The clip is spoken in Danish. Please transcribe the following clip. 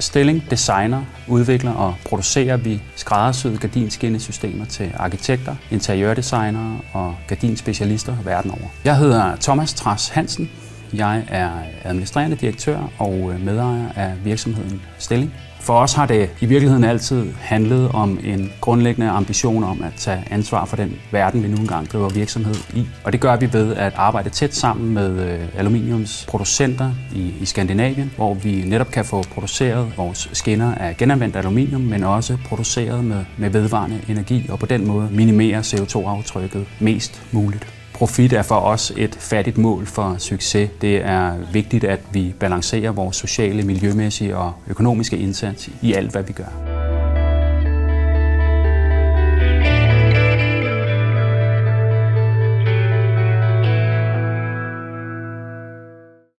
Stilling designer, udvikler og producerer vi skræddersyede gardinskinnesystemer til arkitekter, interiørdesignere og gardinspecialister verden over. Jeg hedder Thomas Tras Hansen. Jeg er administrerende direktør og øh, medejer af virksomheden Stilling. For os har det i virkeligheden altid handlet om en grundlæggende ambition om at tage ansvar for den verden, vi nu engang driver virksomhed i. Og det gør vi ved at arbejde tæt sammen med øh, aluminiumsproducenter i, i Skandinavien, hvor vi netop kan få produceret vores skinner af genanvendt aluminium, men også produceret med, med vedvarende energi, og på den måde minimere CO2-aftrykket mest muligt. Profit er for os et fattigt mål for succes. Det er vigtigt, at vi balancerer vores sociale, miljømæssige og økonomiske indsats i alt, hvad vi gør.